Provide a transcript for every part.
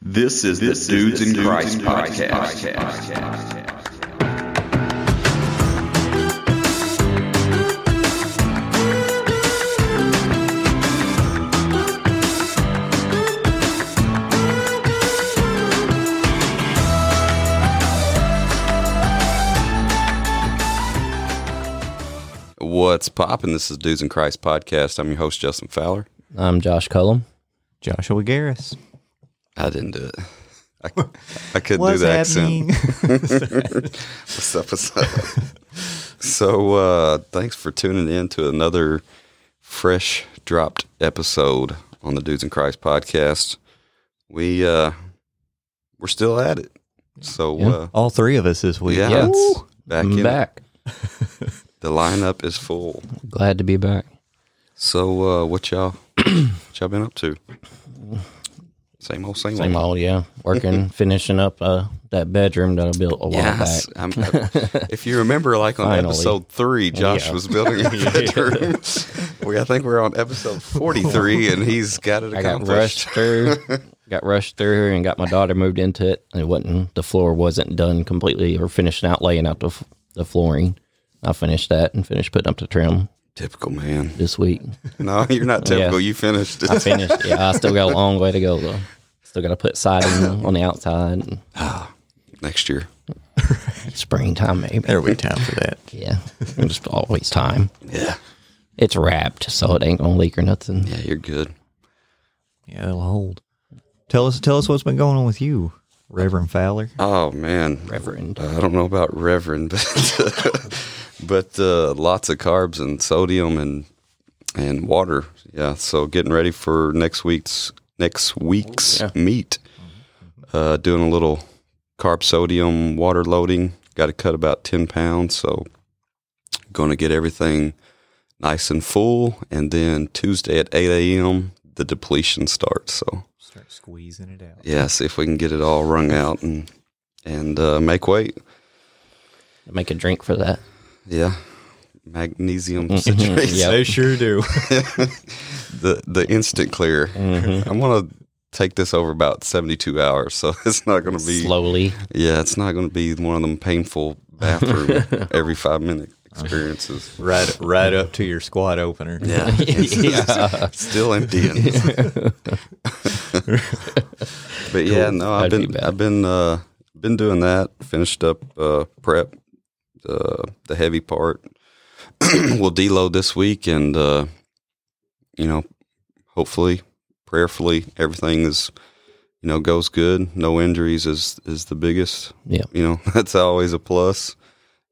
This is the Dudes in Christ podcast. What's poppin'? This is Dudes in Christ podcast. I'm your host, Justin Fowler. I'm Josh Cullum. Joshua Garris. I didn't do it. I, I couldn't do What's the accent. What's up? What's up? so, uh, thanks for tuning in to another fresh dropped episode on the Dudes in Christ podcast. We uh, we're still at it. So, Yeah. uh, All three of us this week. yeah, Yeah. back I'm in. back. The lineup is full. Glad to be back. So, uh, what y'all what y'all been up to? Same old, same, Same old. old, yeah. Working, finishing up uh, that bedroom that I built a while Yes. back. I'm, if you remember, like on Finally. episode three, Josh Yeah. was building a bedroom. we, I think we're on episode 43, and he's got it I got rushed through, got rushed through, and got my daughter moved into it. It wasn't the floor wasn't done completely or finished out laying out the the flooring. I finished that and finished putting up the trim Typical man. this week. No, you're not typical. You finished. I finished. Yeah, I still got a long way to go though. Still got to put siding on the outside. And Next year. springtime maybe. There'll be time for that. Yeah, just always time. Yeah. It's wrapped, so it ain't gonna leak or nothing. Yeah, you're good. Yeah, it'll hold. Tell us, tell us what's been going on with you, Reverend Fowler. Oh, man. Reverend. Uh, I don't know about Reverend, but, but uh, lots of carbs and sodium and and water. Yeah, so getting ready for next week's next week's meet. Uh, doing a little carb sodium water loading. Got to cut about ten pounds, so going to get everything nice and full. And then Tuesday at eight a.m. the depletion starts. So Start squeezing it out. yeah, see if we can get it all wrung out and and uh, make weight. Make a drink for that. Yeah, magnesium citrate. Yep. They sure do. The the instant clear. I'm gonna take this over about 72 hours, so it's not gonna be. Slowly. Yeah, it's not gonna be one of them painful bathroom every five minute experiences. right, right up to your squat opener. Yeah, it's still emptying. but yeah, no, I've That'd be been bad. I've been uh, been doing that. Finished up uh, prep, uh, the heavy part. we'll deload this week, and uh, you know, hopefully, prayerfully, everything is you know goes good. No injuries is is the biggest. Yeah. You know, that's always a plus.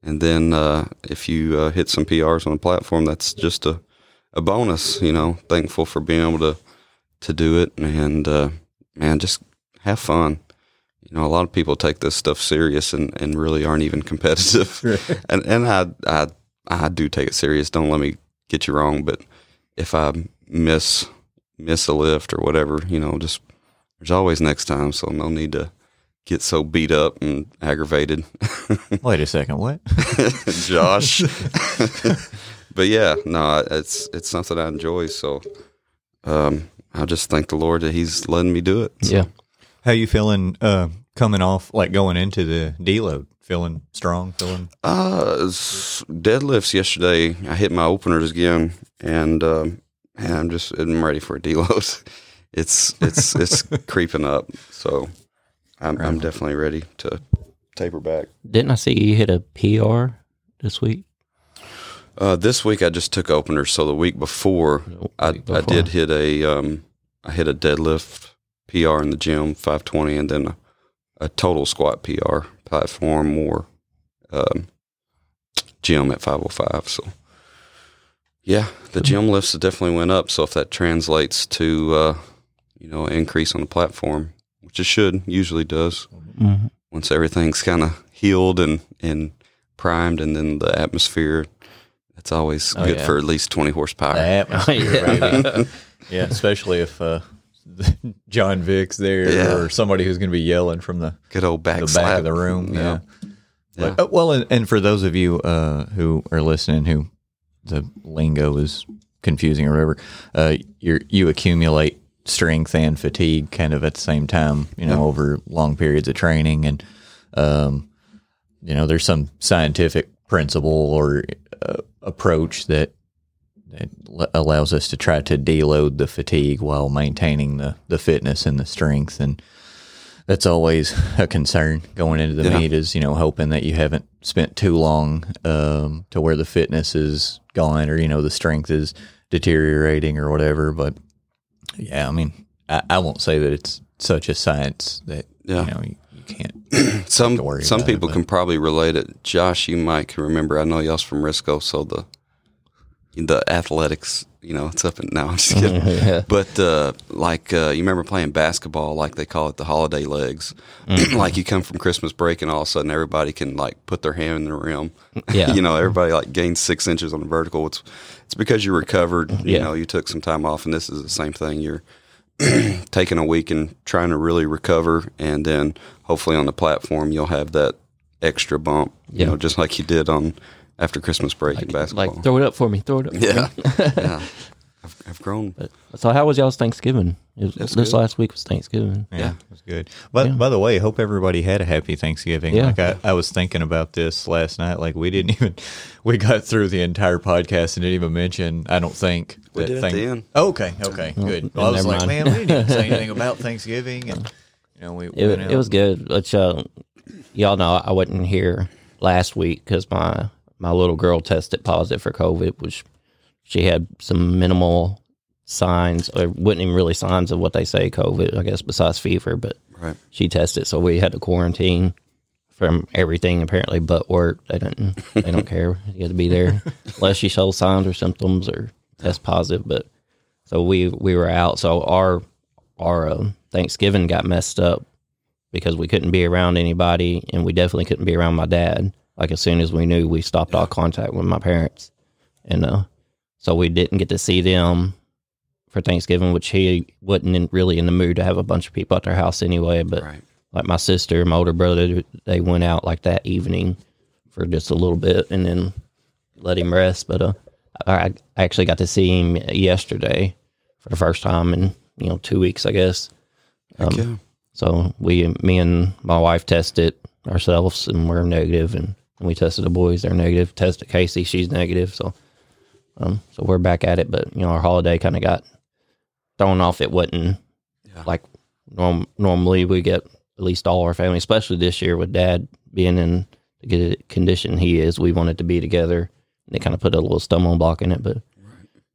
And then uh, if you uh, hit some PRs on the platform, that's just a, a bonus. You know, thankful for being able to to do it, and uh, man, just have fun. You know, a lot of people take this stuff serious and, and really aren't even competitive. and and I, I I do take it serious. Don't let me get you wrong, but if I miss miss a lift or whatever, you know, just there's always next time. So no need to get so beat up and aggravated. Wait a second. What? Josh. but yeah, no, it's it's something I enjoy. So um, I just thank the Lord that He's letting me do it. So, Yeah. How you feeling? Uh, coming off like going into the deload, feeling strong, feeling. Uh, deadlifts yesterday. I hit my openers again, and um, man, I'm just I'm ready for a deload. It's it's it's creeping up, so I'm I'm definitely ready to taper back. Didn't I see you hit a PR this week? Uh, this week I just took openers. So the week before, I, week I before. did hit a um, I hit a deadlift PR in the gym, 520, and then a, a total squat PR platform or um, gym at 505. So yeah, the gym lifts definitely went up. So if that translates to uh, you know increase on the platform, which it should usually does, Mhm. once everything's kind of healed and and primed, and then the atmosphere. It's always Oh, good yeah. for at least 20 horsepower. Atmosphere, Yeah. yeah, especially if uh, John Vick's there Yeah. or somebody who's going to be yelling from the Good old back the back of the room. Yeah. Yeah. But, uh, well, and, and for those of you uh, who are listening, who the lingo is confusing or whatever, uh, you you accumulate strength and fatigue kind of at the same time, you know, over long periods of training. And, um, you know, there's some scientific principle or uh, approach that, l- allows us to try to deload the fatigue while maintaining the, the fitness and the strength. And that's always a concern going into the Yeah. meet is, you know, hoping that you haven't spent too long um, to where the fitness is gone or, you know, the strength is deteriorating or whatever. But yeah, I mean, I, I won't say that it's such a science that, Yeah. you know, you, you can't. Some some about it, people can probably relate it. Josh, you might can remember. I know y'all's from Risco, so the the athletics, you know, it's up and now. I'm just kidding. Yeah. But uh, like uh, you remember playing basketball, like they call it the holiday legs. like you come from Christmas break, and all of a sudden everybody can like put their hand in the rim. Yeah. you know, everybody like gains six inches on the vertical. It's it's because you recovered. You Yeah. know, you took some time off, and this is the same thing. You're taking a week and trying to really recover, and then hopefully on the platform you'll have that extra bump. You know, just like you did on after Christmas break in basketball. Like, throw it up for me. Throw it up. for me. yeah, yeah. I've, I've grown. So, how was y'all's Thanksgiving? It was, this good. last week was Thanksgiving. Yeah, Yeah. it was good. But Yeah. by the way, hope everybody had a happy Thanksgiving. Yeah. Like I, I was thinking about this last night. Like we didn't even we got through the entire podcast and didn't even mention. I don't think We that did at the end. Oh, okay, okay, good. Well, I was like, mind. man, we didn't even say anything about Thanksgiving, and you know, we, we It, went it was good. Which uh, y'all know I wasn't here last week because my my little girl tested positive for COVID, which she had some minimal signs, or wasn't even really signs of what they say COVID, I guess, besides fever. But Right. she tested, so we had to quarantine from everything apparently but work. They didn't they don't care. You got to be there unless you show signs or symptoms or test positive. But so we we were out. So our our um, Thanksgiving got messed up because we couldn't be around anybody, and we definitely couldn't be around my dad. Like as soon as we knew, we stopped all contact with my parents, and uh, so we didn't get to see them for Thanksgiving, which he wasn't in, really in the mood to have a bunch of people at their house anyway. But Right. like my sister, my older brother, they went out like that evening for just a little bit, and then let him rest. But uh, I, actually got to see him yesterday for the first time in you know two weeks, I guess. Um, yeah. So we, me and my wife tested ourselves, and we're negative, and we tested the boys; they're negative. Tested Casey; she's negative. So, um, so we're back at it. But you know, our holiday kind of got thrown off. It wasn't Yeah. like norm- normally we get at least all our family, especially this year with Dad being in the good condition he is. We wanted to be together, and it kind of put a little stumbling block in it. But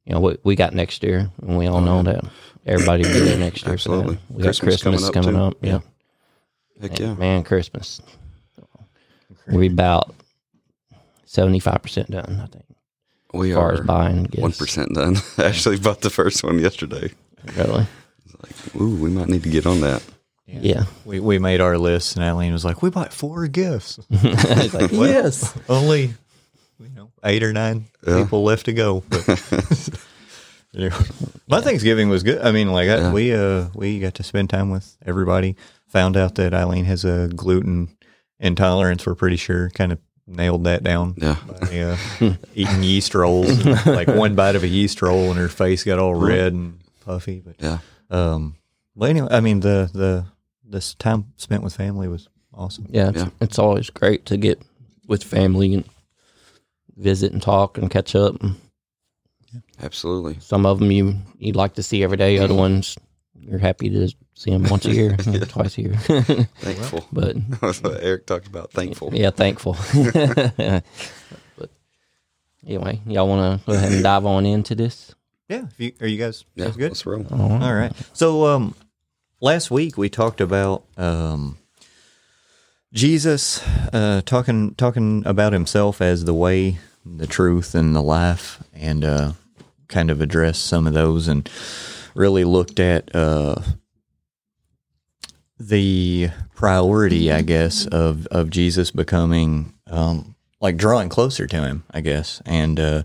you know, we, we got next year, and we all know that everybody will be there next year. Oh, Absolutely. we got Christmas Christmas coming coming up, up. too. yeah. Heck yeah. Man, Christmas. We about seventy five percent done, I think, We as far are as buying one percent done. Actually, bought the first one yesterday. Really? Like, ooh, we might need to get on that. Yeah. we we made our list, and Eileen was like, "We bought four gifts, It's like, yes. only you know eight or nine Yeah. people left to go." But, Yeah. My Thanksgiving was good. I mean, like I, Yeah. we uh we got to spend time with everybody. Found out that Eileen has a gluten intolerance. We're pretty sure. Kind of nailed that down. Yeah. By, uh, eating yeast rolls, like one bite of a yeast roll, and her face got all red and puffy. But Yeah. um, but anyway, I mean the the this time spent with family was awesome. Yeah, it's, Yeah. it's always great to get with family and visit and talk and catch up. Absolutely. Some of them you you'd like to see every day. Other ones you're happy to see them once a year, or twice a year. Thankful. but That's what Eric talked about. Thankful. yeah, thankful. but anyway, y'all want to go ahead and dive on into this? Yeah, if you, are you guys Yeah. guys good? Let's roll. All right. So um last week we talked about um Jesus uh talking talking about himself as the way, the truth and the life and uh kind of address some of those and really looked at uh the priority, I guess, of of Jesus becoming um like drawing closer to him, I guess. And uh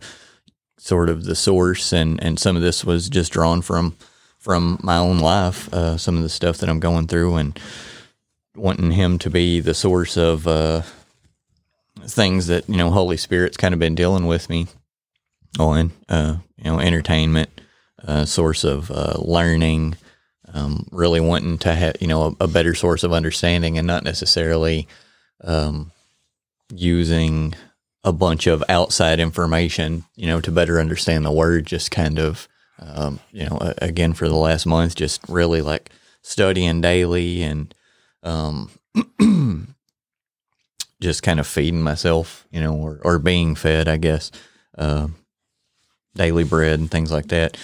sort of the source and and some of this was just drawn from from my own life uh some of the stuff that i'm going through and wanting him to be the source of uh things that you know holy spirit's kind of been dealing with me on uh you know entertainment uh source of uh learning um, really wanting to have you know a, a, better source of understanding and not necessarily um, using a bunch of outside information, you know, to better understand the word. Just kind of, um, you know, again for the last month, just really like studying daily and um, just kind of feeding myself, you know, or, or being fed, I guess, uh, daily bread and things like that.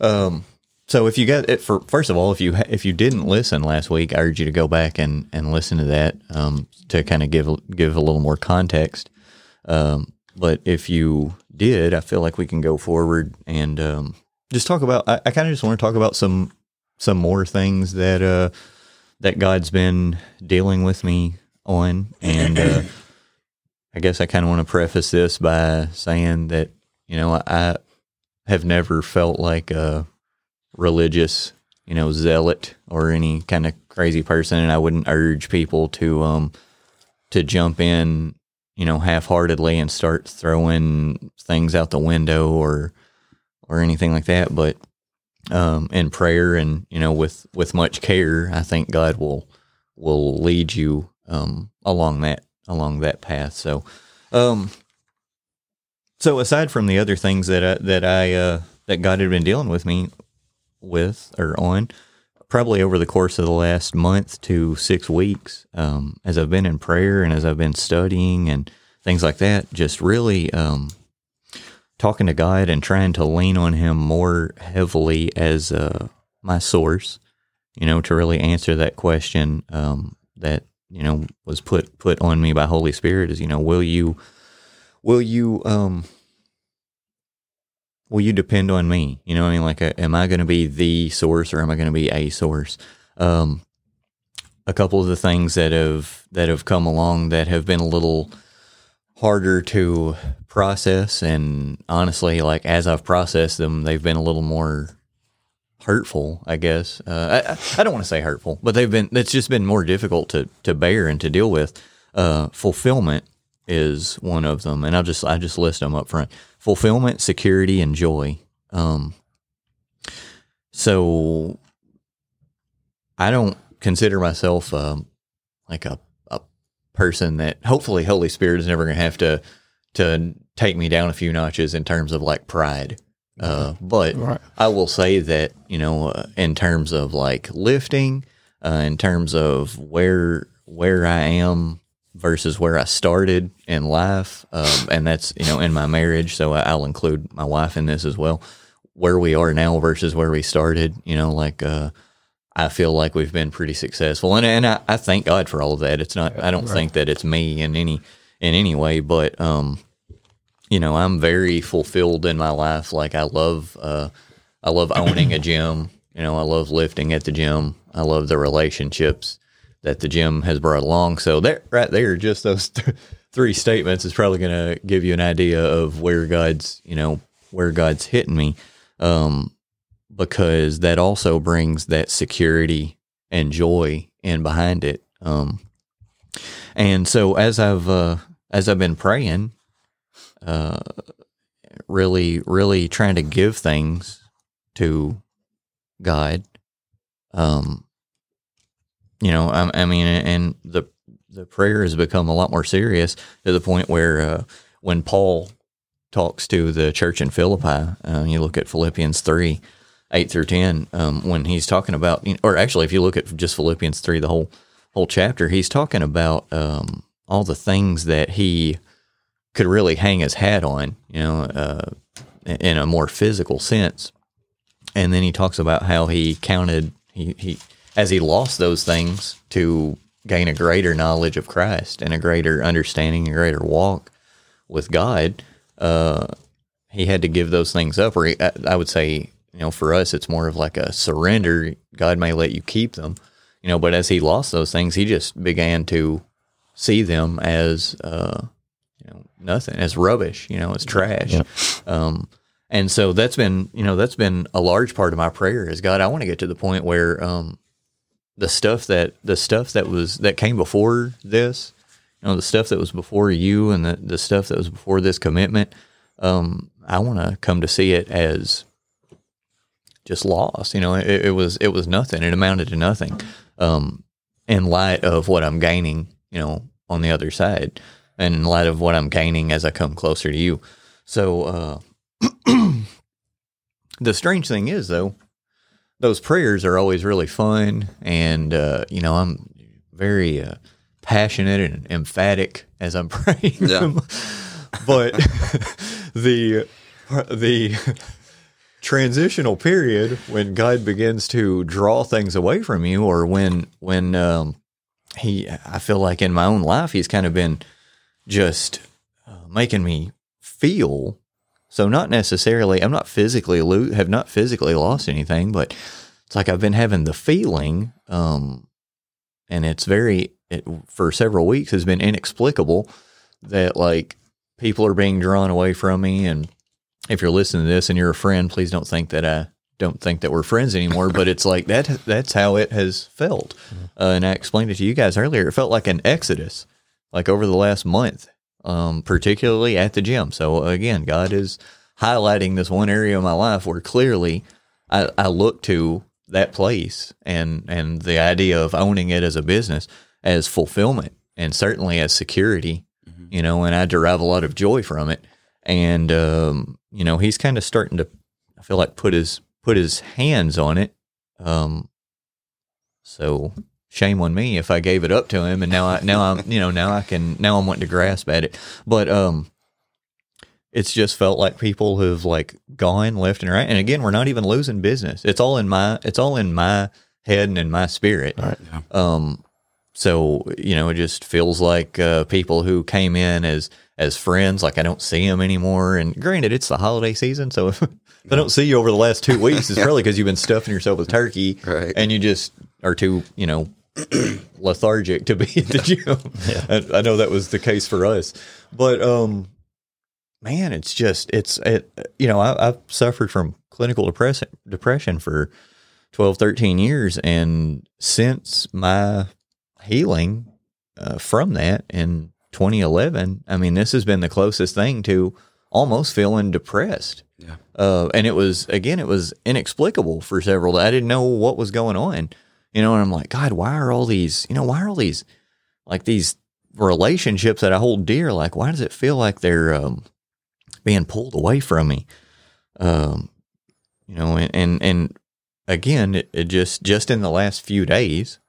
Um, so if you got it for first of all, if you if you didn't listen last week, I urge you to go back and, and listen to that um, to kind of give give a little more context. Um, but if you did, I feel like we can go forward and um, just talk about. I, I kind of just want to talk about some some more things that uh, that God's been dealing with me on, and uh, I guess I kind of want to preface this by saying that you know I have never felt like a religious, you know, zealot or any kind of crazy person, and I wouldn't urge people to um to jump in, you know, half heartedly and start throwing things out the window or or anything like that. But um, in prayer and you know with with much care, I think God will will lead you um, along that along that path. So, um, so aside from the other things that I, that I uh, that God had been dealing with me with or on, probably over the course of the last month to six weeks, um, as I've been in prayer and as I've been studying and things like that, just really um, talking to God and trying to lean on Him more heavily as uh, my source, you know, to really answer that question um, that you know was put put on me by Holy Spirit is you know will you will you um will you depend on me you know I mean like uh, am I going to be the source or am I going to be a source um a couple of the things that have that have come along that have been a little harder to process and honestly like as I've processed them they've been a little more hurtful, I guess. Uh, I, I don't want to say hurtful, but they've been. It's just been more difficult to to bear and to deal with. Uh, fulfillment is one of them, and I'll just I just list them up front: fulfillment, security, and joy. Um, so I don't consider myself um, like a a person that hopefully Holy Spirit is never going to have to to take me down a few notches in terms of like pride. Uh, but right. I will say that you know, uh, in terms of like lifting, uh, in terms of where where I am versus where I started in life, um, and that's you know in my marriage. So I'll include my wife in this as well. Where we are now versus where we started, you know, like uh, I feel like we've been pretty successful, and and I, I thank God for all of that. It's not I don't right. think that it's me in any in any way, but um, you know, I'm very fulfilled in my life. Like I love, uh, I love owning a gym. You know, I love lifting at the gym. I love the relationships that the gym has brought along. So that right there, just those th- three statements is probably going to give you an idea of where God's, you know, where God's hitting me. Um, because that also brings that security and joy in behind it. Um, and so as I've, uh, as I've been praying, uh, really, really trying to give things to God. Um, you know, I, I mean, and the the prayer has become a lot more serious to the point where uh, when Paul talks to the church in Philippi, uh, you look at Philippians three, eight through ten, um, when he's talking about, or actually, if you look at just Philippians three, the whole whole chapter, he's talking about um, all the things that he could really hang his hat on, you know, uh, in a more physical sense. And then he talks about how he counted he, he as he lost those things to gain a greater knowledge of Christ and a greater understanding, a greater walk with God. Uh, he had to give those things up, or he, I, would say, you know, for us, it's more of like a surrender. God may let you keep them, you know, but as he lost those things, he just began to see them as uh, nothing. as rubbish. You know, it's trash. Yep. Um, and so that's been, you know, that's been a large part of my prayer is God, I want to get to the point where um, the stuff that the stuff that was that came before this, you know, the stuff that was before you and the, the stuff that was before this commitment, um, I want to come to see it as just lost. You know, it, it was it was nothing. It amounted to nothing. Um, in light of what I'm gaining, you know, on the other side, and in light of what I'm gaining as I come closer to you. So uh, the strange thing is, though, those prayers are always really fun, and uh, you know, I'm very uh, passionate and emphatic as I'm praying Yeah. them. But the the transitional period when God begins to draw things away from you, or when when um, he, I feel like in my own life, he's kind of been just uh, making me feel. So not necessarily, I'm not physically lo- have not physically lost anything, but it's like I've been having the feeling, um, and it's very it, for several weeks has been inexplicable that like people are being drawn away from me and if you're listening to this and you're a friend, please don't think that I don't think that we're friends anymore. but it's like that. That's how it has felt. Uh, and I explained it to you guys earlier. It felt like an exodus, like over the last month, um, particularly at the gym. So again, God is highlighting this one area of my life where clearly I, I look to that place and and the idea of owning it as a business as fulfillment and certainly as security. You know, and I derive a lot of joy from it and um, you know he's kind of starting to I feel like put his put his hands on it. Um, so shame on me if I gave it up to him, and now I now I'm you know now I can now I'm wanting to grasp at it, but um, it's just felt like people have like gone left and right, and again we're not even losing business. It's all in my it's all in my head and in my spirit. Right. Um, so you know, it just feels like uh, people who came in as as friends, like I don't see them anymore. And granted, it's the holiday season, so if, if I don't see you over the last two weeks, it's probably because you've been stuffing yourself with turkey, Right. And you just are too, you know, lethargic to be at the gym. I, I know that was the case for us, but um, man, it's just it's it. You know, I, I've suffered from clinical depression depression for 12, 13 years. And since my healing uh, from that in 2011, I mean, this has been the closest thing to almost feeling depressed. Yeah. Uh, and it was, again, it was inexplicable for several. I didn't know what was going on, you know, and I'm like, God, why are all these, you know, why are all these, like these relationships that I hold dear, like, why does it feel like they're um, being pulled away from me? Um, you know, and, and, and again, it, it just, just in the last few days,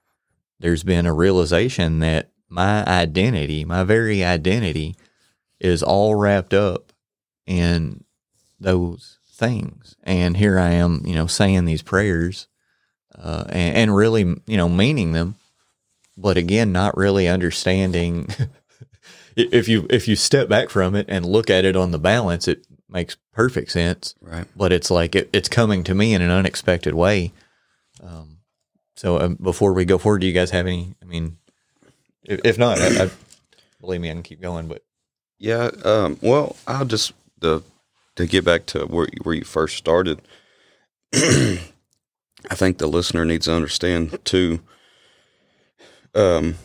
there's been a realization that my identity, my very identity, is all wrapped up in those things. And here I am, you know, saying these prayers uh, and, and really, you know, meaning them, but again, not really understanding. if you if you step back from it and look at it on the balance, it makes perfect sense Right. but it's like it, it's coming to me in an unexpected way. Um, so um, before we go forward, do you guys have any? I mean, if, if not, I, I, believe me, I can keep going. But Yeah. Um, well, I'll just the to get back to where where you first started. I think the listener needs to understand too. Um,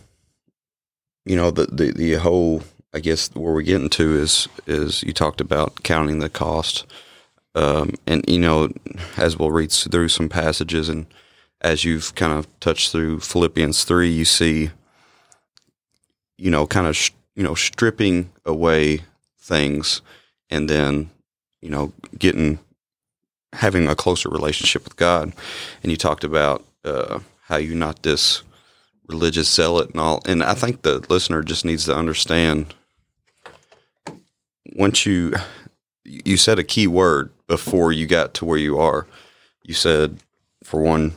you know the the the whole. I guess where we're getting to is is you talked about counting the cost, um, and you know as we'll read through some passages and as you've kind of touched through Philippians three, you see you know, kind of, sh- you know, stripping away things and then, you know, getting, having a closer relationship with God. And you talked about uh, how you're not this religious zealot and all. And I think the listener just needs to understand once you, you said a key word before you got to where you are. You said, for one,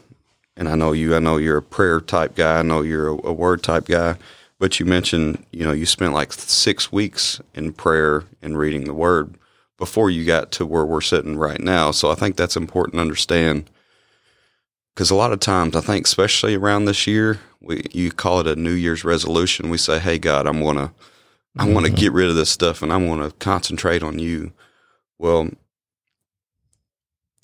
and I know you, I know you're a prayer type guy. I know you're a, a word type guy. But you mentioned, you know, you spent like six weeks in prayer and reading the word before you got to where we're sitting right now. So I think that's important to understand. Because a lot of times, I think, especially around this year, we you call it a New Year's resolution. We say, "Hey God, I'm gonna, I want to get rid of this stuff, and I'm gonna concentrate on you." Well,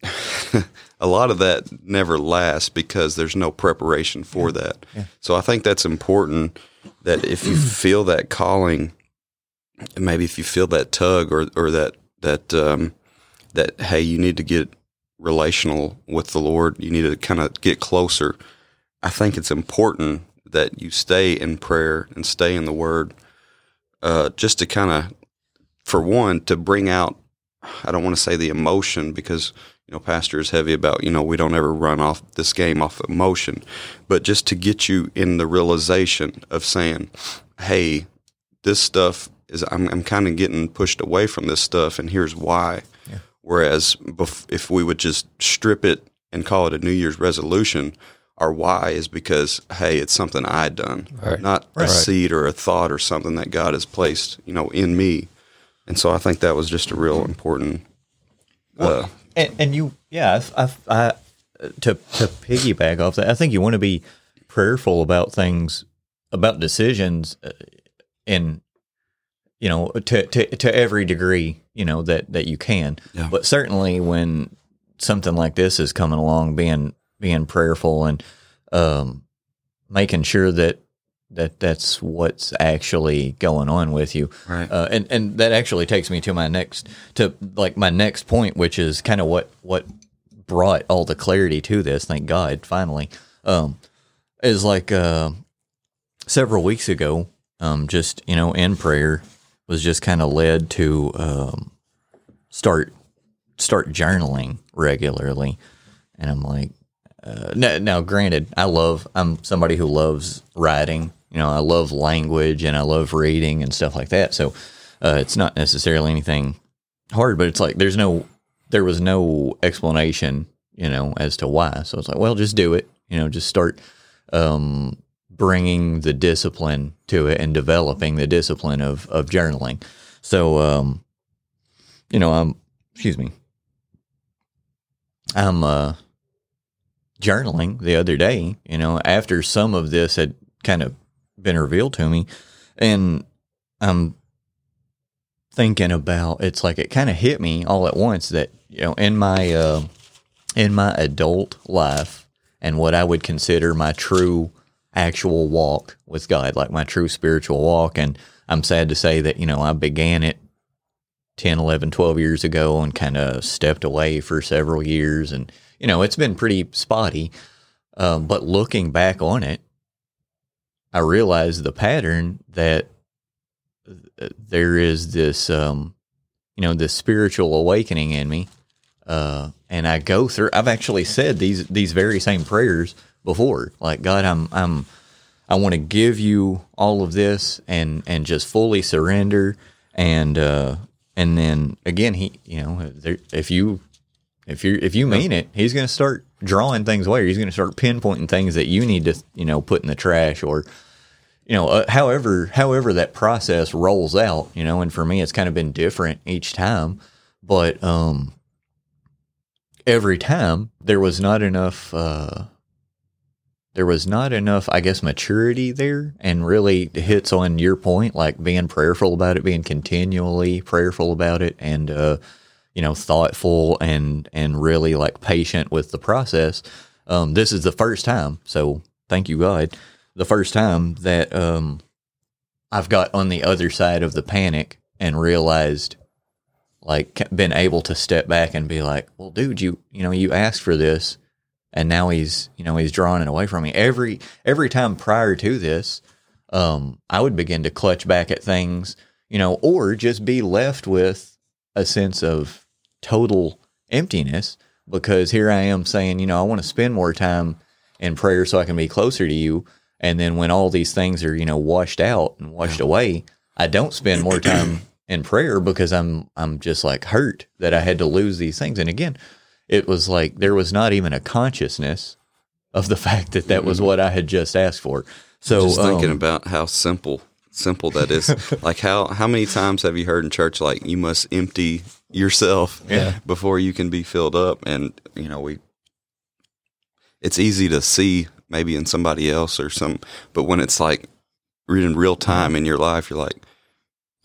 a lot of that never lasts because there's no preparation for that. Yeah. So I think that's important that if you feel that calling, maybe if you feel that tug or or that that um, that hey, you need to get relational with the Lord. You need to kind of get closer. I think it's important that you stay in prayer and stay in the Word, uh, just to kind of, for one, to bring out. I don't want to say the emotion because you know pastor is heavy about you know we don't ever run off this game off emotion, but just to get you in the realization of saying, hey, this stuff is I'm, I'm kind of getting pushed away from this stuff, and here's why. Whereas bef- if we would just strip it and call it a New Year's resolution, our why is because hey, it's something I'd done, Right. not a seed or a thought or something that God has placed, you know, in me. And so I think that was just a real important. Uh, And, and you, yeah, I, I, I, to to piggyback off that, I think you want to be prayerful about things, about decisions, uh, in you know, to to to every degree, you know that that you can. Yeah. But certainly when something like this is coming along, being being prayerful and um, making sure that that that's what's actually going on with you. Right. Uh, and and that actually takes me to my next to like my next point, which is kind of what what brought all the clarity to this. Thank God, finally. Um, is like uh, several weeks ago. Um, just you know, in prayer was just kind of led to um, start start journaling regularly, and I'm like, uh, now, now, granted, I love. I'm somebody who loves writing. You know, I love language and I love reading and stuff like that. So uh, it's not necessarily anything hard, but it's like there's no, there was no explanation, you know, as to why. So it's like, well, just do it. You know, just start um, bringing the discipline to it and developing the discipline of of journaling. So, um, you know, I'm. Excuse me. I'm uh, journaling the other day, you know, after some of this had kind of been revealed to me. And I'm thinking about it's like it kind of hit me all at once that, you know, in my uh in my adult life and what I would consider my true actual walk with God, like my true spiritual walk. And I'm sad to say that, you know, I began it 10, 11, 12 years ago and kind of stepped away for several years. And, you know, it's been pretty spotty. Um, but looking back on it, I realized the pattern that uh, there is this, um, you know, this spiritual awakening in me. Uh, and I go through, I've actually said these, these very same prayers before, like, God, I'm, I'm, I want to give you all of this and, and just fully surrender. And, uh, and then again, he, you know, if you, if you if you mean it, he's going to start drawing things away. He's going to start pinpointing things that you need to, you know, put in the trash or, you know, uh, however however that process rolls out, you know. And for me, it's kind of been different each time, but um, every time there was not enough. Uh, there was not enough, I guess, maturity there, and really hits on your point, like being prayerful about it, being continually prayerful about it, and uh, you know, thoughtful and and really like patient with the process. Um, this is the first time, so thank you God, the first time that um, I've got on the other side of the panic and realized, like, been able to step back and be like, well, dude, you you know, you asked for this, and now he's you know he's drawing it away from me. Every every time prior to this, um, I would begin to clutch back at things, you know, or just be left with a sense of total emptiness because here I am saying, you know, I want to spend more time in prayer so I can be closer to you. And then when all these things are, you know, washed out and washed away, I don't spend more time in prayer because I'm I'm just like hurt that I had to lose these things. And again, it was like there was not even a consciousness of the fact that that was what I had just asked for. So just thinking um, about how simple simple that is. like how how many times have you heard in church like you must empty yourself Yeah. before you can be filled up and you know we it's easy to see maybe in somebody else or some but when it's like in real time in your life you're like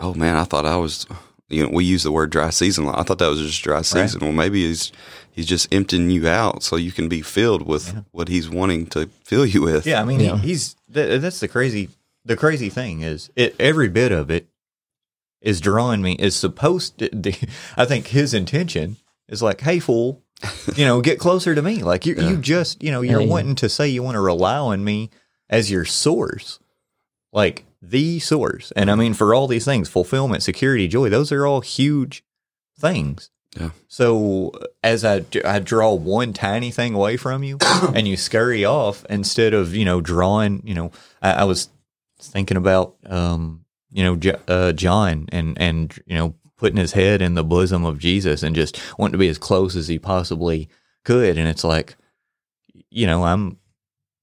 oh man I thought I was you know we use the word dry season. I thought that was just dry season well maybe he's he's just emptying you out so you can be filled with what he's wanting to fill you with Yeah, I mean, Yeah. He, he's th- that's the crazy. The crazy thing is, it every bit of it is drawing me. Is supposed to. The, I think his intention is like, "Hey, fool, you know, get closer to me. Like you, you just, you know, you're Yeah. wanting to say you want to rely on me as your source, like the source. And I mean, for all these things, fulfillment, security, joy, those are all huge things. Yeah. So as I, I draw one tiny thing away from you and you scurry off instead of, you know, drawing, you know, I, I was thinking about, um, you know, J- uh, John and, and, you know, putting his head in the bosom of Jesus and just wanting to be as close as he possibly could. And it's like, you know, I'm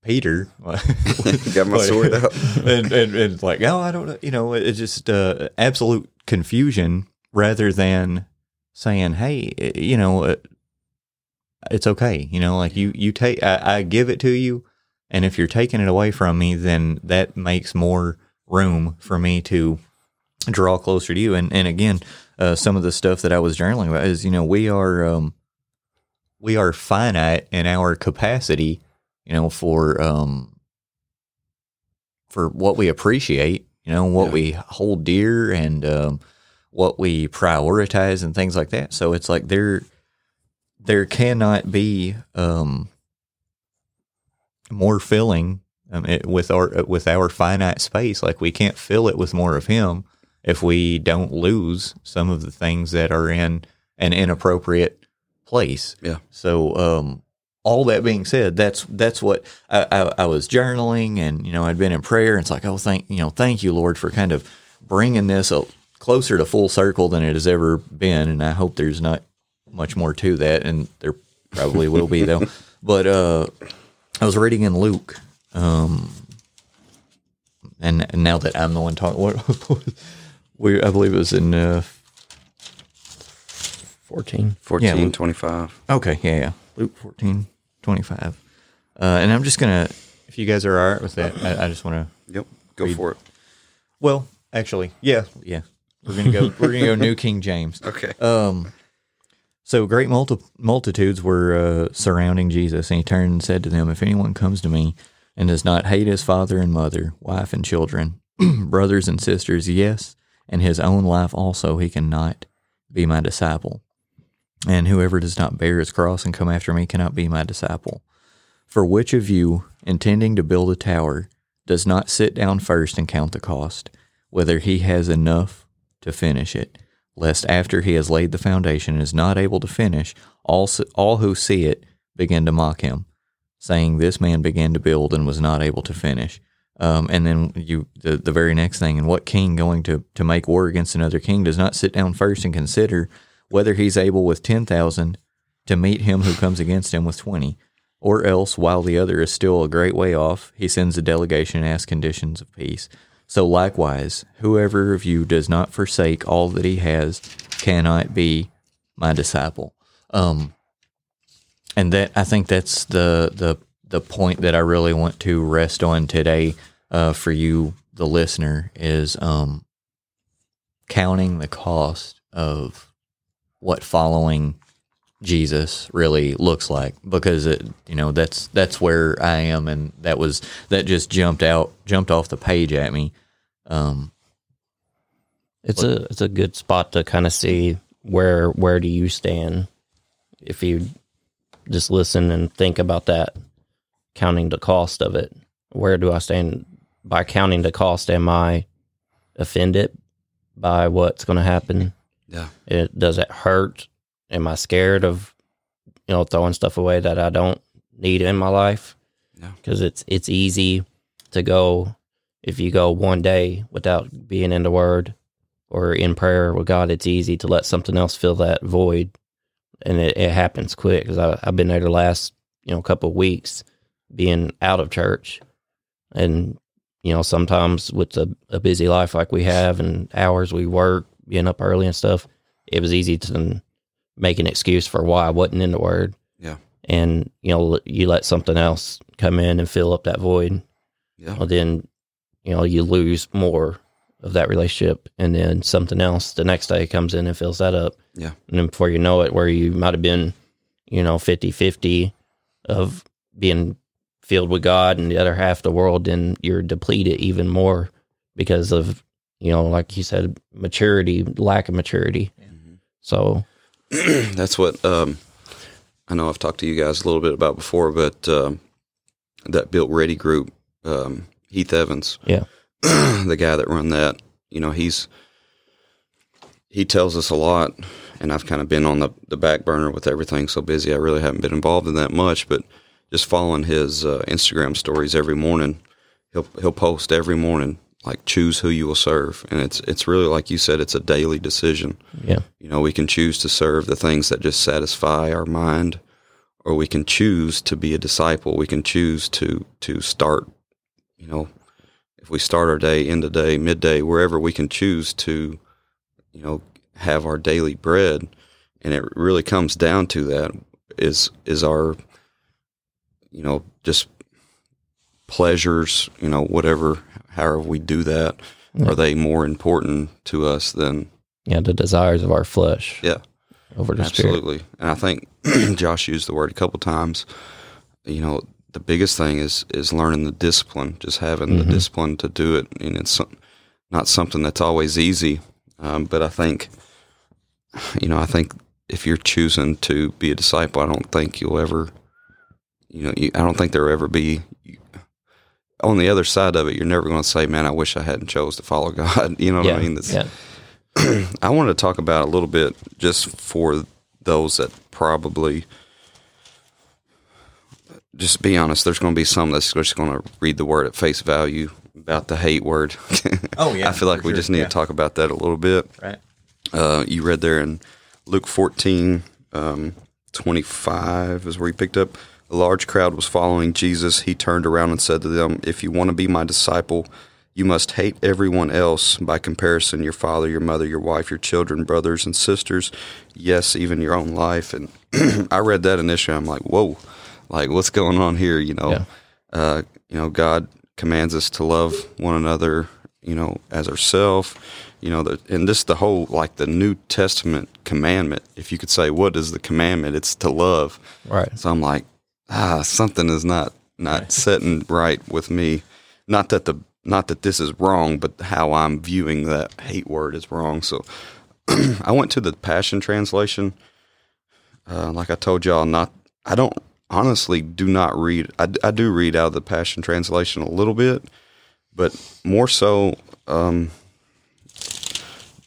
Peter. Got my sword out. and, and, and it's like, oh, I don't know. You know, it's just uh, absolute confusion rather than saying, hey, eh, you know, uh, it's okay. You know, like you, you take, I, I give it to you. And if you're taking it away from me, then that makes more room for me to draw closer to you. And, and again, uh, some of the stuff that I was journaling about is, you know, we are, um, we are finite in our capacity, you know, for, um, for what we appreciate, you know, what Yeah. we hold dear and, um, what we prioritize and things like that. So it's like there, there cannot be, um, more filling um, it, with our with our finite space. Like we can't fill it with more of Him if we don't lose some of the things that are in an inappropriate place. Yeah. So, um, all that being said, that's that's what I, I, I was journaling, and you know, I'd been in prayer. And it's like, oh, thank you know, thank you, Lord, for kind of bringing this a, closer to full circle than it has ever been. And I hope there's not much more to that, and there probably will be though. But uh, I was reading in Luke, um, and, and now that I'm the one talking, what we I believe it was in uh, 14. 14, Luke. 25. Okay, yeah, yeah. Luke 14, 25. Uh, and I'm just going to, if you guys are all right with that, I, I just want to, Yep. Go for it. well, actually, yeah, yeah. We're going to go, we're going to go New King James. Okay. Um, so great multi- multitudes were uh, surrounding Jesus, and he turned and said to them, If anyone comes to me and does not hate his father and mother, wife and children, brothers and sisters, yes, and his own life also, he cannot be my disciple. And whoever does not bear his cross and come after me cannot be my disciple. For which of you, intending to build a tower, does not sit down first and count the cost, whether he has enough to finish it? lest after he has laid the foundation and is not able to finish, all, all who see it begin to mock him, saying, This man began to build and was not able to finish. Um, and then you the, the very next thing, and what king going to, to make war against another king does not sit down first and consider whether he's able with ten thousand to meet him who comes against him with twenty, or else while the other is still a great way off, he sends a delegation and asks conditions of peace. So likewise, whoever of you does not forsake all that he has cannot be my disciple. Um, and that I think that's the the the point that I really want to rest on today uh, for you, the listener, is um, counting the cost of what following Jesus really looks like because it you know that's that's where I am and that was that just jumped out jumped off the page at me um It's a it's a good spot to kind of see where where do you stand if you just listen and think about that counting the cost of it. Where do I stand by counting the cost? Am I offended by what's going to happen? Yeah. It does it hurt? Am I scared of you know throwing stuff away that I don't need in my life? Yeah. Because it's it's easy to go if you go one day without being in the Word or in prayer with God. It's easy to let something else fill that void, and it, it happens quick. Because I've been there the last you know couple of weeks being out of church, and you know sometimes with a, a busy life like we have and hours we work, being up early and stuff, it was easy to make an excuse for why I wasn't in the Word. Yeah. And you know, you let something else come in and fill up that void. Yeah. Well, then, you know, you lose more of that relationship, and then something else the next day comes in and fills that up. Yeah. And then before you know it, where you might have been, you know, 50 50 of being filled with God and the other half of the world, then you're depleted even more because of, you know, like you said, maturity, lack of maturity. So, That's what um, I know I've talked to you guys a little bit about before, but um, that Built Ready group, um, Heath Evans, Yeah. the guy that run that, you know, he's he tells us a lot, and I've kind of been on the the back burner with everything so busy. I really haven't been involved in that much, but just following his uh, Instagram stories every morning, he'll he'll post every morning like choose who you will serve, and it's it's really like you said, it's a daily decision. Yeah. You know, we can choose to serve the things that just satisfy our mind, or we can choose to be a disciple. We can choose to to start, you know, if we start our day, end the day, midday, wherever we can choose to, you know, have our daily bread. And it really comes down to that is is our, you know, just pleasures, you know, whatever, however we do that, are they more important to us than Yeah. The desires of our flesh yeah, over the spirit. absolutely. And I think Josh used the word a couple times. You know, the biggest thing is is learning the discipline, just having the discipline to do it, and it's not something that's always easy. Um, but I think, you know, I think if you're choosing to be a disciple, I don't think you'll ever, you know, you, I don't think there'll ever be. On the other side of it, you're never going to say, "Man, I wish I hadn't chose to follow God." You know what yeah. I mean? That's, yeah. I wanted to talk about a little bit just for those that probably just be honest. There's going to be some that's just going to read the word at face value about the hate word. Oh, yeah, I feel like we sure, just need yeah. to talk about that a little bit. Right. Uh, you read there in Luke 14, um, 25 is where he picked up. A large crowd was following Jesus. He turned around and said to them, If you want to be my disciple, you must hate everyone else by comparison your father, your mother, your wife, your children, brothers and sisters, yes, even your own life. And I read that initially. I'm like, whoa, like what's going on here? You know, Yeah. uh, you know, God commands us to love one another, you know, as ourselves. You know, the, and this the whole like the New Testament commandment. If you could say, what is the commandment? It's to love. Right. So I'm like, ah, something is not not setting right with me. Not that the not that this is wrong, but how I'm viewing that hate word is wrong. So I went to the Passion Translation. Uh, like I told y'all, not I don't honestly do not read. I, I do read out of the Passion Translation a little bit, but more so um,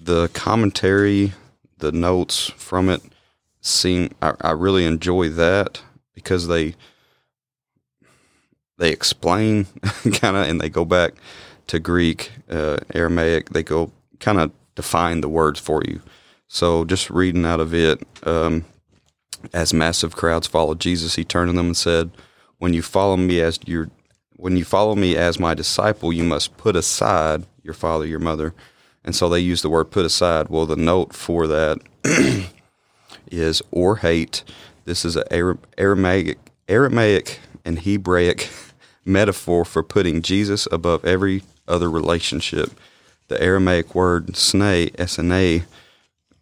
the commentary, the notes from it seem. I, I really enjoy that because they they explain kind of and they go back to Greek, uh, Aramaic. They go kind of define the words for you. So just reading out of it, um, as massive crowds followed Jesus, he turned to them and said, "When you follow me as your when you follow me as my disciple, you must put aside your father, your mother." And so they use the word "put aside." Well, the note for that is or hate. This is an Aramaic, Aramaic and Hebraic metaphor for putting Jesus above every other relationship. The Aramaic word "sna," S-N-A,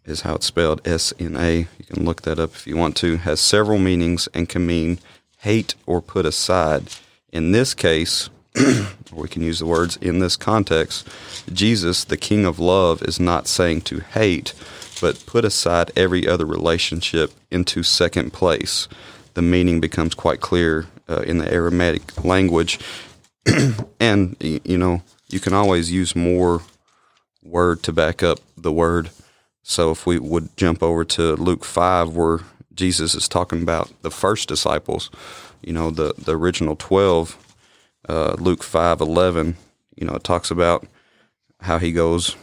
is how it's spelled, S-N-A. You can look that up if you want to. Has several meanings and can mean hate or put aside. In this case, we can use the words in this context, Jesus, the King of love, is not saying to hate, but put aside every other relationship into second place. The meaning becomes quite clear uh, in the Aramaic language. and, you know, you can always use more word to back up the word. So if we would jump over to Luke 5, where Jesus is talking about the first disciples, you know, the, the original 12, uh, Luke 5 11, you know, it talks about how he goes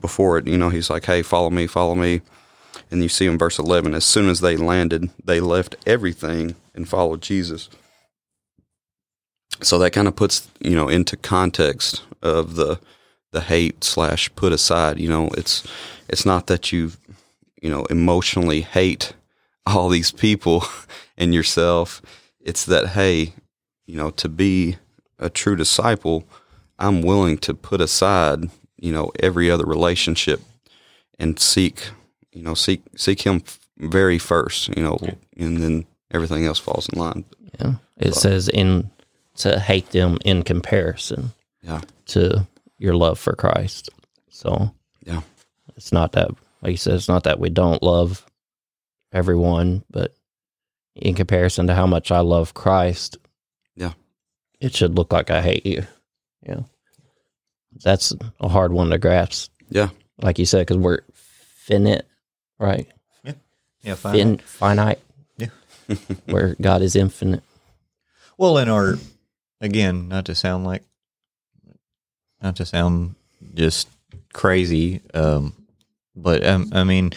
before it, you know, he's like, hey, follow me, follow me. And you see in verse 11, as soon as they landed, they left everything and followed Jesus. So that kind of puts, you know, into context of the the hate slash put aside. You know, it's it's not that you, you know, emotionally hate all these people and yourself. It's that hey, you know, to be a true disciple, I'm willing to put aside, you know, every other relationship and seek, you know, seek seek Him very first, you know, and then everything else falls in line. Yeah. It says in to hate them in comparison Yeah, to your love for Christ. So yeah, it's not that like you said, it's not that we don't love everyone, but in comparison to how much I love Christ, Yeah. it should look like I hate you. Yeah, that's a hard one to grasp. Yeah. like you said, because we're finite, right? Yeah, yeah, Fin- finite. Yeah. where God is infinite. Well, in our again, not to sound like, not to sound just crazy, um, but um, I mean,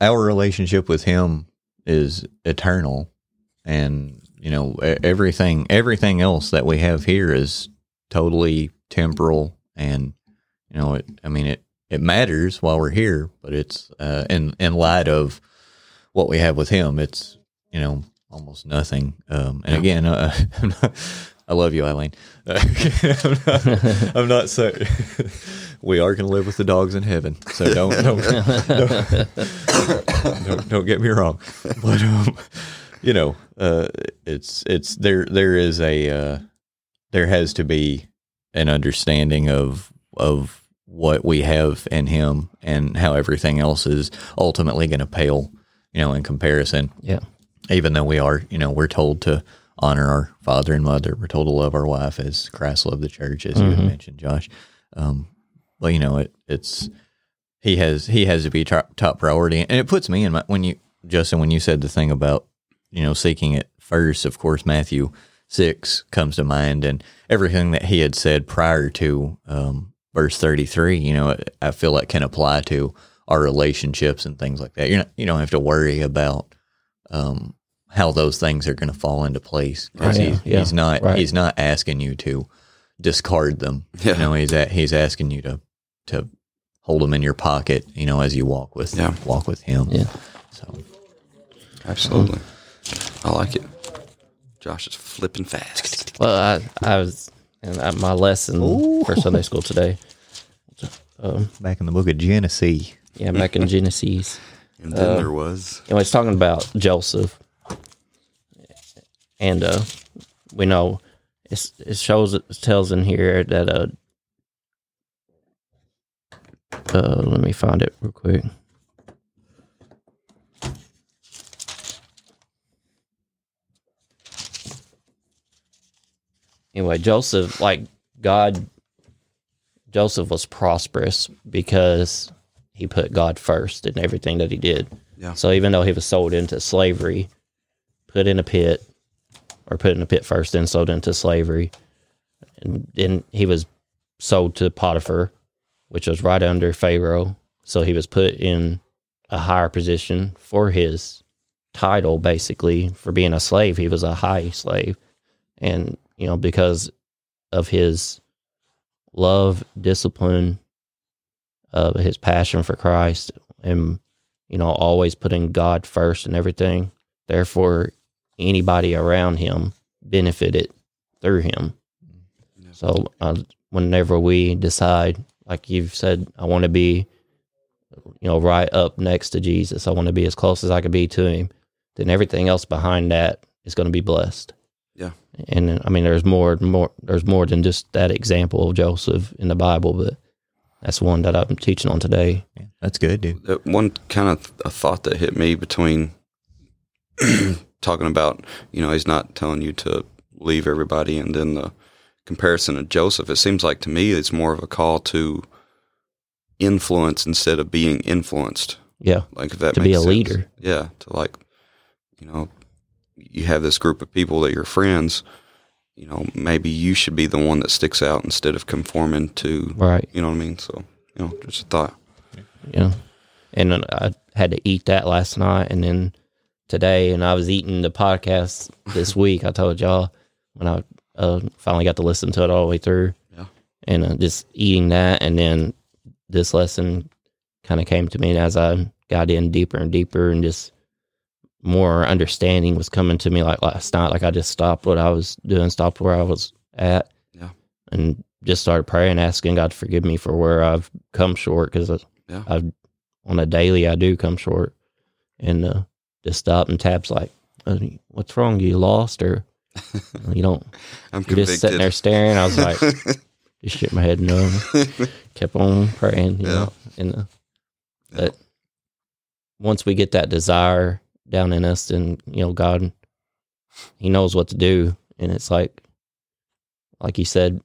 our relationship with Him is eternal, and you know e- everything everything else that we have here is totally temporal, and you know it. I mean it. It matters while we're here, but it's uh, in in light of what we have with Him. It's you know almost nothing. Um, and again, uh, not, I love you, Eileen. I'm, not, I'm not so. we are going to live with the dogs in heaven, so don't don't, don't, don't, don't get me wrong. But um, you know, uh, it's it's there. There is a uh, there has to be an understanding of of what we have in Him and how everything else is ultimately going to pale, you know, in comparison Yeah, even though we are, you know, we're told to honor our father and mother. We're told to love our wife as Christ loved the church, as you mentioned, Josh. Um, well, you know, it, it's he has he has to be top, top priority, and it puts me in my when you Justin when you said the thing about you know seeking it first. Of course, Matthew six comes to mind, and everything that he had said prior to um, verse thirty three. You know, I feel like can apply to our relationships and things like that. You're you don't have to worry about um, how those things are going to fall into place because Right. he's, Yeah. he's not Right. he's not asking you to discard them. Yeah. You know, he's at, he's asking you to to hold them in your pocket. You know, as you walk with Yeah. walk with him. Yeah. So Absolutely. I like it. Josh is flipping fast. Well, I I was and I, my lesson for Sunday school today. Um, back in the book of Genesis. yeah, back in Genesis. And then there was. And know, it's talking about Joseph, and uh, we know it's, it shows it tells in here that uh, uh, let me find it real quick. Anyway, Joseph, like God, Joseph was prosperous because he put God first in everything that he did. Yeah. So even though he was sold into slavery, put in a pit, or put in a pit first, then sold into slavery, and then he was sold to Potiphar, which was right under Pharaoh. So he was put in a higher position for his title, basically for being a slave. He was a high slave, and you know because of his love, discipline, uh, his passion for Christ, and you know, always putting God first and everything. Therefore, anybody around him benefited through him. So, uh, whenever we decide, like you've said, I want to be, you know, right up next to Jesus, I want to be as close as I could be to him, then everything else behind that is going to be blessed. Yeah. And uh, I mean, there's more, more, there's more than just that example of Joseph in the Bible, but that's one that I'm teaching on today. Yeah, that's good, dude. one kind of a thought that hit me between talking about you know he's not telling you to leave everybody and then the comparison of joseph it seems like to me it's more of a call to influence instead of being influenced Yeah. like if that To be a sense. leader. yeah to like you know you have this group of people that you're friends you know maybe you should be the one that sticks out instead of conforming to Right. you know what i mean so you know just a thought Yeah. And I had to eat that last night and then today and I was eating the podcast this week. I told y'all when I uh, finally got to listen to it all the way through. Yeah. And uh, just eating that and then this lesson kind of came to me as I got in deeper and deeper and just more understanding was coming to me like last night. Like I just stopped what I was doing, stopped where I was at. Yeah. And just started praying, asking God to forgive me for where I've come short because Yeah. I've on a daily I do come short, and uh, just stop and taps like, "What's wrong? You lost or you don't?" i'm just sitting there staring. I was like, just shook my head no, kept on praying, you Yeah. know. And uh, but once we get that desire down in us, and you know, God, He knows what to do, and it's like, like you said,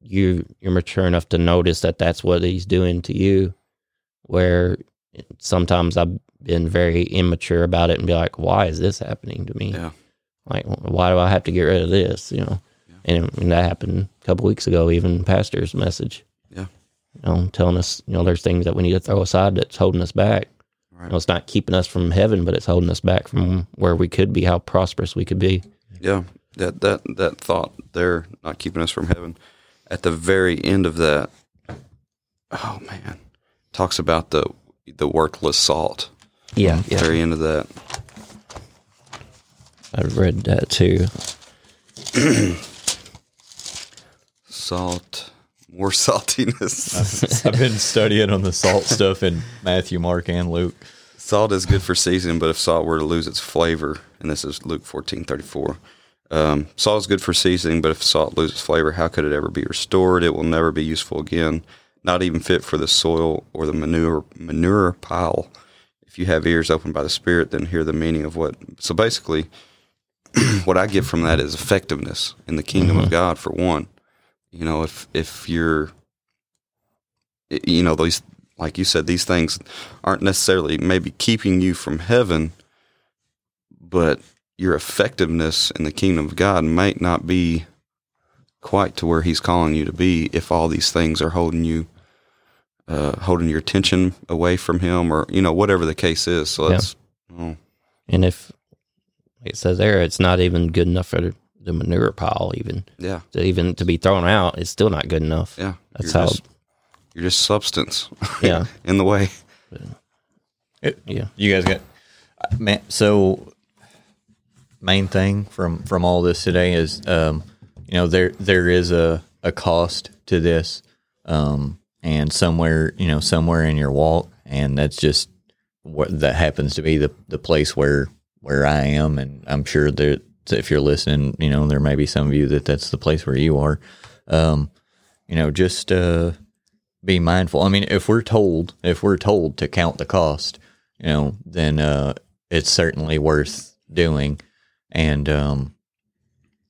you you're mature enough to notice that that's what He's doing to you, where sometimes I've been very immature about it and be like, why is this happening to me? Yeah. Like, why do I have to get rid of this? You know, and, and that happened a couple weeks ago. Even pastor's message, Yeah. you know, telling us, you know, there's things that we need to throw aside that's holding us back. Right. You know, it's not keeping us from heaven, but it's holding us back from where we could be, how prosperous we could be. Yeah, that that that thought there, not keeping us from heaven. At the very end of that, oh man, talks about the the worthless salt. Yeah, Very end of that. I've read that too. Salt, more saltiness. I've been studying on the salt stuff in Matthew, Mark, and Luke. salt is good for seasoning, but if salt were to lose its flavor, and this is Luke fourteen thirty four. Um, salt is good for seasoning, but if salt loses flavor, how could it ever be restored? It will never be useful again, not even fit for the soil or the manure manure pile. If you have ears opened by the Spirit, then hear the meaning of what. So basically, what I get from that is effectiveness in the kingdom of God. For one, you know, if if you're, you know, these like you said, these things aren't necessarily maybe keeping you from heaven, but your effectiveness in the kingdom of God might not be quite to where He's calling you to be if all these things are holding you, uh, holding your attention away from Him, or you know whatever the case is. So Yeah. it's oh, And if like it says there, it's not even good enough for the, the manure pile, even yeah, to even to be thrown out, it's still not good enough. yeah. That's you're how- just, you're just substance. Yeah. in the way. Yeah. You guys got man. So main thing from from all this today is, um, you know, there there is a a cost to this, um, and somewhere you know somewhere in your walk, and that's just what that happens to be the the place where where I am, and I'm sure that if you're listening, you know, there may be some of you that that's the place where you are. Um, you know, just uh, be mindful. I mean, if we're told if we're told to count the cost, you know, then uh, it's certainly worth doing, and um,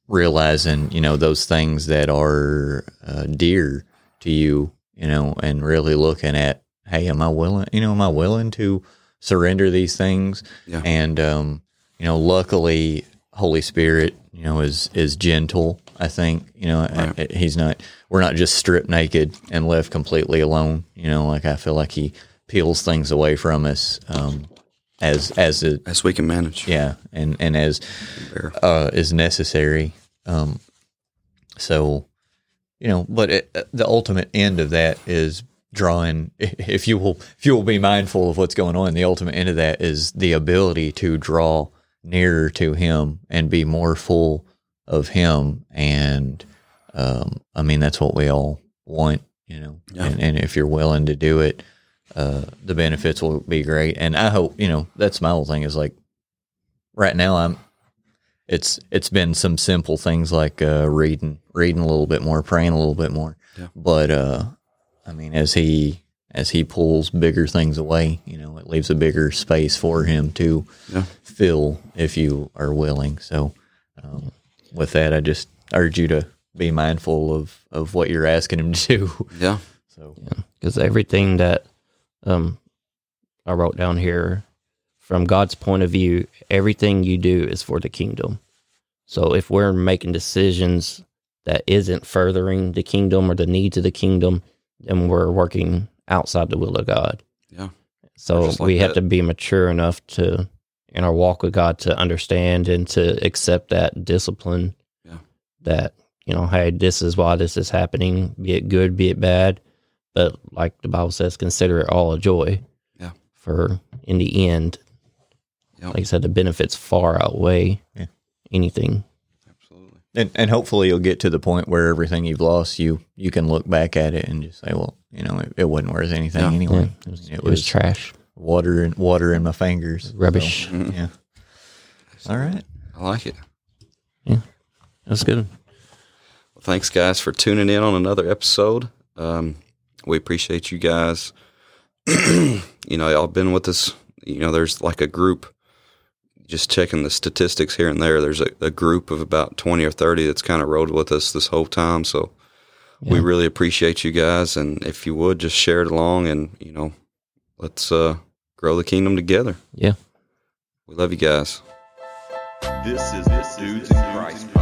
realizing you know those things that are uh, dear to you, you know, and really looking at, hey, am I willing? You know, am I willing to surrender these things? Yeah. And um, you know, luckily, Holy Spirit, you know, is is gentle. I think you know I- I- he's not. We're not just stripped naked and left completely alone. You know, like I feel like he peels things away from us um, as as it As we can manage. yeah, and and as uh, is necessary. Um, so, you know, but it, the ultimate end of that is drawing. If you will, if you will be mindful of what's going on, the ultimate end of that is the ability to draw nearer to Him and be more full of Him. And um, I mean, that's what we all want, you know. Yeah. And, and if you're willing to do it, uh, the benefits will be great. And I hope, you know, that's my whole thing is like right now I'm it's it's been some simple things like uh, reading reading a little bit more, praying a little bit more. Yeah. But uh, I mean, as he as he pulls bigger things away, you know, it leaves a bigger space for him to Yeah. fill if you are willing. So, um, with that, I just urge you to be mindful of of what you're asking him to do. Yeah. So, because everything that um, I wrote down here, from God's point of view, everything you do is for the kingdom. So if we're making decisions that isn't furthering the kingdom or the needs of the kingdom, then we're working outside the will of God. Yeah. So like we have to be mature enough to, in our walk with God, to understand and to accept that discipline. Yeah. That you know, hey, this is why this is happening. Be it good, be it bad. But like the Bible says, consider it all a joy. Yeah. For in the end, Yeah. like I said, the benefits far outweigh Yeah. anything. Absolutely. and and hopefully you'll get to the point where everything you've lost, you you can look back at it and just say, well, you know, it, it wasn't worth anything Yeah. anyway. Yeah, it was, It it was was- trash, Water and water in my fingers. rubbish. So, yeah. All right. I like it. Yeah, that's good. Well, thanks, guys, for tuning in on another episode. Um, we appreciate you guys. you know, y'all been with us. You know, there's like a group just checking the statistics here and there, there's a, a group of about 20 or 30 that's kind of rode with us this whole time. So we really appreciate you guys. And if you would just share it along and, you know, let's uh, grow the kingdom together. Yeah. We love you guys. This is the Dudes in Christ